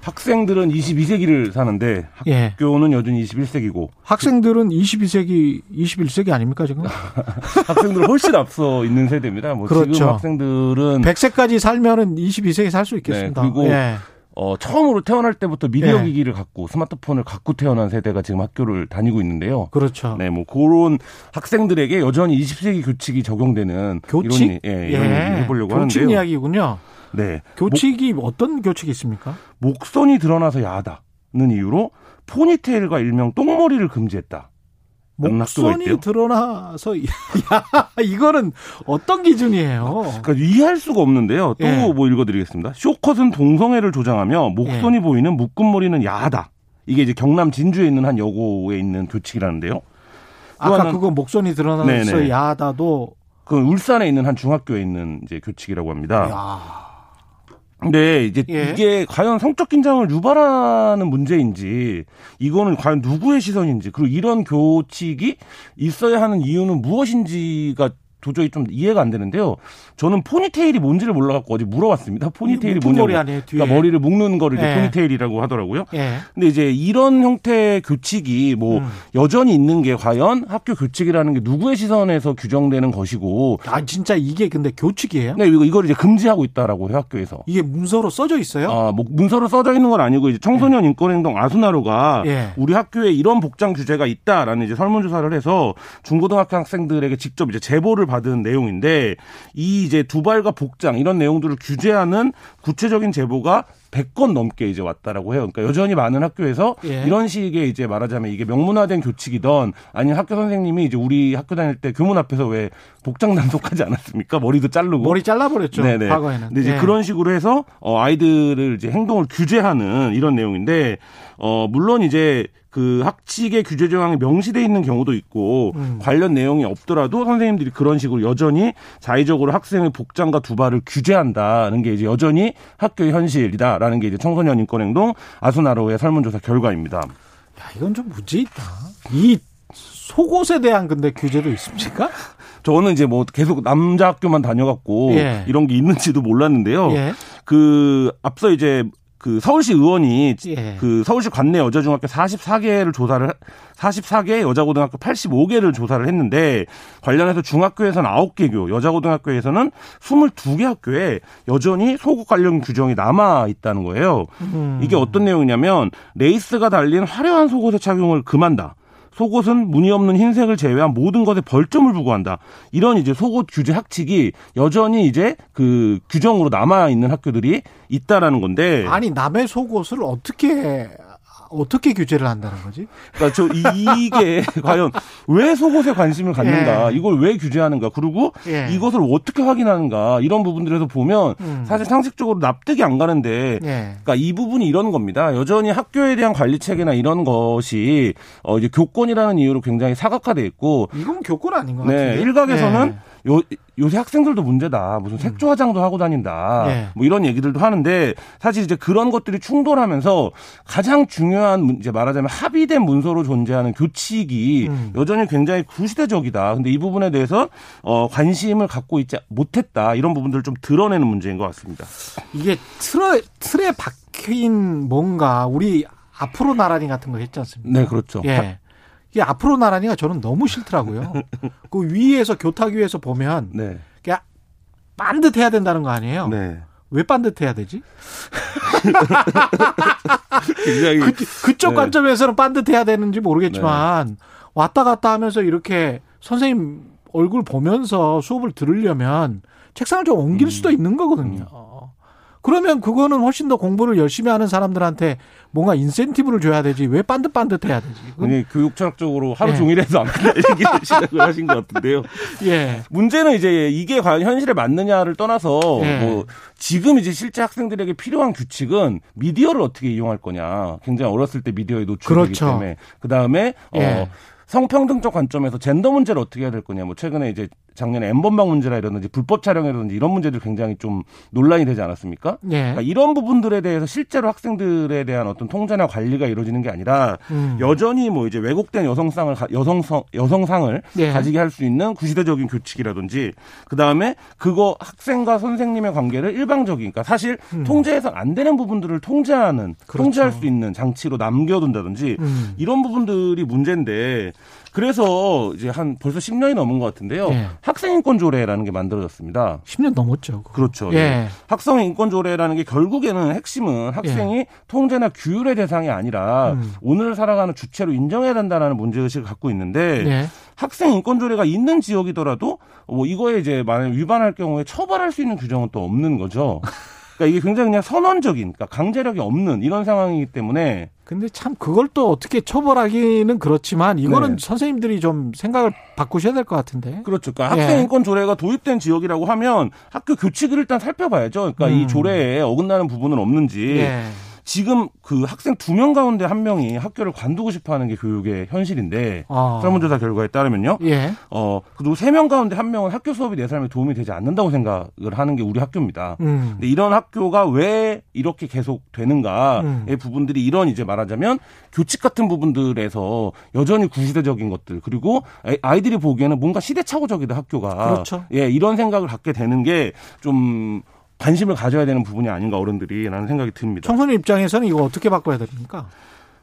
학생들은 22세기를 사는데 예. 학교는 여전히 21세기고 학생들은 22세기, 21세기 아닙니까, 지금? 학생들은 훨씬 앞서 있는 세대입니다. 뭐 그렇죠. 지금 학생들은 100세까지 살면은 22세기 살 수 있겠습니다. 네, 그리고 예. 어, 처음으로 태어날 때부터 미디어 예. 기기를 갖고 스마트폰을 갖고 태어난 세대가 지금 학교를 다니고 있는데요. 그렇죠. 네, 뭐 그런 학생들에게 여전히 20세기 교칙이 적용되는 교칙? 이런, 예, 이런 얘기를 해보려고 교칙 하는데요. 이야기군요. 네, 교칙이 어떤 교칙이 있습니까? 목, 목선이 드러나서 야하다는 이유로 포니테일과 일명 똥머리를 금지했다. 목선이. 드러나서 야 이거는 어떤 기준이에요? 그러니까 이해할 수가 없는데요. 또 예. 뭐 읽어드리겠습니다. 쇼컷은 동성애를 조장하며 목선이 보이는 묶음머리는 야하다. 이게 이제 경남 진주에 있는 한 여고에 있는 교칙이라는데요. 아까 그거 목선이 드러나서 네네. 야하다도 그 울산에 있는 한 중학교에 있는 이제 교칙이라고 합니다. 야. 근데 이제 예. 이게 과연 성적 긴장을 유발하는 문제인지 이거는 과연 누구의 시선인지 그리고 이런 교칙이 있어야 하는 이유는 무엇인지가 도저히 좀 이해가 안 되는데요. 저는 포니테일이 뭔지를 몰라갖고 어제 물어봤습니다. 포니테일이 묶은 머리 뭐냐고. 아니에요. 그러니까 머리를 묶는 거를 예. 포니테일이라고 하더라고요. 예. 근데 이제 이런 형태의 교칙이 뭐 음. 여전히 있는 게 과연 학교 교칙이라는 게 누구의 시선에서 규정되는 것이고 아 진짜 이게 근데 교칙이에요? 네, 이거 이걸 이제 금지하고 있다라고 해요, 학교에서. 이게 문서로 써져 있어요? 아, 뭐 문서로 써져 있는 건 아니고 이제 청소년 인권행동 아수나로가 예. 우리 학교에 이런 복장 규제가 있다라는 이제 설문조사를 해서 중고등학교 학생들에게 직접 이제 제보를 받은 내용인데 이 이제 두발과 복장 이런 내용들을 규제하는 구체적인 제보가 100건 넘게 이제 왔다라고 해요. 그러니까 여전히 많은 학교에서 예. 이런 식의 이제 말하자면 이게 명문화된 교칙이던 아니면 학교 선생님이 이제 우리 학교 다닐 때 교문 앞에서 왜 복장 단속하지 않았습니까? 머리도 자르고 머리 잘라버렸죠. 네네. 과거에는. 근데 이제 예. 그런 식으로 해서 어 아이들을 이제 행동을 규제하는 이런 내용인데 어 물론 이제 그 학칙의 규제 조항이 명시돼 있는 경우도 있고 음. 관련 내용이 없더라도 선생님들이 그런 식으로 여전히 자의적으로 학생의 복장과 두발을 규제한다는 게 이제 여전히 학교의 현실이다 라는 게 이제 청소년 인권 행동 아수나로의 설문조사 결과입니다. 야, 이건 좀 문제 있다. 이 속옷에 대한 근데 규제도 있습니까? 저는 이제 뭐 계속 남자 학교만 다녀갖고 예. 이런 게 있는지도 몰랐는데요. 예. 그 앞서 이제 그 서울시 의원이 예. 그 서울시 관내 여자중학교 44개를 조사를 44개 여자고등학교 85개를 조사를 했는데 관련해서 중학교에서는 9개 교, 여자고등학교에서는 22개 학교에 여전히 속옷 관련 규정이 남아 있다는 거예요. 음. 이게 어떤 내용이냐면 레이스가 달린 화려한 속옷의 착용을 금한다. 속옷은 무늬 없는 흰색을 제외한 모든 것에 벌점을 부과한다. 이런 이제 속옷 규제 학칙이 여전히 이제 그 규정으로 남아 있는 학교들이 있다라는 건데. 아니 남의 속옷을 어떻게 어떻게 규제를 한다는 거지? 그러니까 저 이- 이게 과연 왜 속옷에 관심을 갖는가? 예. 이걸 왜 규제하는가? 그리고 예. 이것을 어떻게 확인하는가? 이런 부분들에서 보면 음. 사실 상식적으로 납득이 안 가는데 예. 그러니까 이 부분이 이런 겁니다. 여전히 학교에 대한 관리 체계나 이런 것이 어 이제 교권이라는 이유로 굉장히 사각화돼 있고 이건 교권 아닌 것 네, 같은데. 일각에서는 예. 요, 요새 학생들도 문제다. 무슨 색조 화장도 하고 다닌다. 예. 뭐 이런 얘기들도 하는데 사실 이제 그런 것들이 충돌하면서 가장 중요한 문- 이제 말하자면 합의된 문서로 존재하는 교칙이 음. 여전히 굉장히 구시대적이다. 근데 이 부분에 대해서 어 관심을 갖고 있지 못했다. 이런 부분들을 좀 드러내는 문제인 것 같습니다. 이게 틀에 틀에 박힌 뭔가 우리 앞으로 나란히 같은 거 했지 않습니까? 네, 그렇죠. 예. 이게 앞으로 나란히가 저는 너무 싫더라고요. 그 위에서 교탁 위에서 보면 네. 그냥 반듯해야 된다는 거 아니에요? 네. 왜 반듯해야 되지? 굉장히 그, 그쪽 네. 관점에서는 반듯해야 되는지 모르겠지만 왔다 갔다 하면서 이렇게 선생님 얼굴 보면서 수업을 들으려면 책상을 좀 옮길 음. 수도 있는 거거든요. 그러면 그거는 훨씬 더 공부를 열심히 하는 사람들한테 뭔가 인센티브를 줘야 되지. 왜 반듯반듯 해야 되지? 그건- 아니 교육 철학적으로 하루 예. 종일 해도 안 된다 이렇게 시작을 하신 것 같은데요. 예. 문제는 이제 이게 과연 현실에 맞느냐를 떠나서 예. 뭐 지금 이제 실제 학생들에게 필요한 규칙은 미디어를 어떻게 이용할 거냐. 굉장히 어렸을 때 미디어에 노출되기 그렇죠. 때문에 그 다음에 예. 어 성평등적 관점에서 젠더 문제를 어떻게 해야 될 거냐. 뭐 최근에 이제 작년에 엠번방 문제라든지 불법 촬영이라든지 이런 문제들 굉장히 좀 논란이 되지 않았습니까? 예. 그러니까 이런 부분들에 대해서 실제로 학생들에 대한 어떤 통제나 관리가 이루어지는 게 아니라 음. 여전히 뭐 이제 왜곡된 여성상을 가- 여성성 여성상을 예. 가지게 할 수 있는 구시대적인 교칙이라든지 그 다음에 그거 학생과 선생님의 관계를 일방적인 그러니까 사실 통제해서 안 되는 부분들을 통제하는 음. 그렇죠. 통제할 수 있는 장치로 남겨둔다든지 음. 이런 부분들이 문제인데 그래서 이제 한 벌써 10년이 넘은 것 같은데요. 예. 학생인권조례라는 게 만들어졌습니다. 10년 넘었죠. 그거. 그렇죠. 예. 예. 학생 인권 조례라는 게 결국에는 핵심은 학생이 통제나 규율의 대상이 아니라 예. 음. 오늘을 살아가는 주체로 인정해야 된다는 문제 의식을 갖고 있는데 예. 학생 인권 조례가 있는 지역이더라도 뭐 이거에 이제 만약 위반할 경우에 처벌할 수 있는 규정은 또 없는 거죠. 그러니까 이게 굉장히 그냥 선언적인, 그러니까 강제력이 없는 이런 상황이기 때문에 근데 참 그걸 또 어떻게 처벌하기는 그렇지만 이거는 네. 선생님들이 좀 생각을 바꾸셔야 될 것 같은데. 그렇죠. 그러니까 예. 학생 인권 조례가 도입된 지역이라고 하면 학교 교칙을 일단 살펴봐야죠. 그러니까 음. 이 조례에 어긋나는 부분은 없는지. 예. 지금 그 학생 두 명 가운데 한 명이 학교를 관두고 싶어 하는 게 교육의 현실인데 아. 설문조사 결과에 따르면요. 예. 어, 그리고 세 명 가운데 한 명은 학교 수업이 내 삶에 도움이 되지 않는다고 생각을 하는 게 우리 학교입니다. 음. 근데 이런 학교가 왜 이렇게 계속 되는가의 음. 부분들이 이런 이제 말하자면 교칙 같은 부분들에서 여전히 구시대적인 것들 그리고 아이- 아이들이 보기에는 뭔가 시대착오적이다 학교가 그렇죠. 예 이런 생각을 갖게 되는 게좀 관심을 가져야 되는 부분이 아닌가 어른들이라는 생각이 듭니다. 청소년 입장에서는 이거 어떻게 바꿔야 됩니까?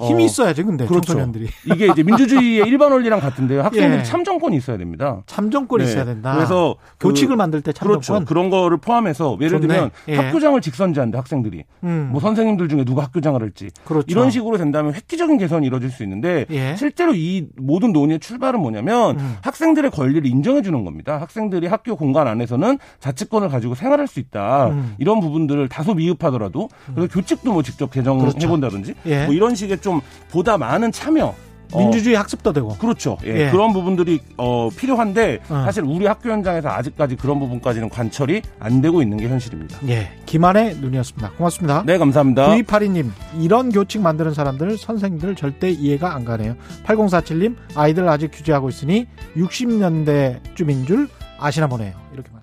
힘이 어, 있어야지 근데 그렇죠. 청소년들이 이게 이제 민주주의의 일반 원리랑 같은데요. 학생들이 예. 참정권이 있어야 됩니다. 참정권이 네. 있어야 된다. 그래서 그- 교칙을 만들 때 참정권. 그렇죠. 그런 거를 포함해서 예를 좋네. 들면 예. 학교장을 직선제한대 학생들이 음. 뭐 선생님들 중에 누가 학교장을 할지 그렇죠. 이런 식으로 된다면 획기적인 개선이 이루어질 수 있는데 예. 실제로 이 모든 논의의 출발은 뭐냐면 음. 학생들의 권리를 인정해 주는 겁니다. 학생들이 학교 공간 안에서는 자치권을 가지고 생활할 수 있다. 음. 이런 부분들을 다소 미흡하더라도 그래서 교칙도 뭐 직접 개정해 그렇죠. 본다든지 예. 뭐 이런 식의 좀 보다 많은 참여 어, 민주주의 학습도 되고. 그렇죠. 예, 예. 그런 부분들이 어, 필요한데 어. 사실 우리 학교 현장에서 아직까지 그런 부분까지는 관철이 안 되고 있는 게 현실입니다. 예. 김한의 눈이었습니다. 고맙습니다. 네, 감사합니다. V82님, 이런 교칙 만드는 사람들, 선생님들 절대 이해가 안 가네요. 8047님, 아이들 아직 규제하고 있으니 60년대쯤인 줄 아시나 보네요. 이렇게 말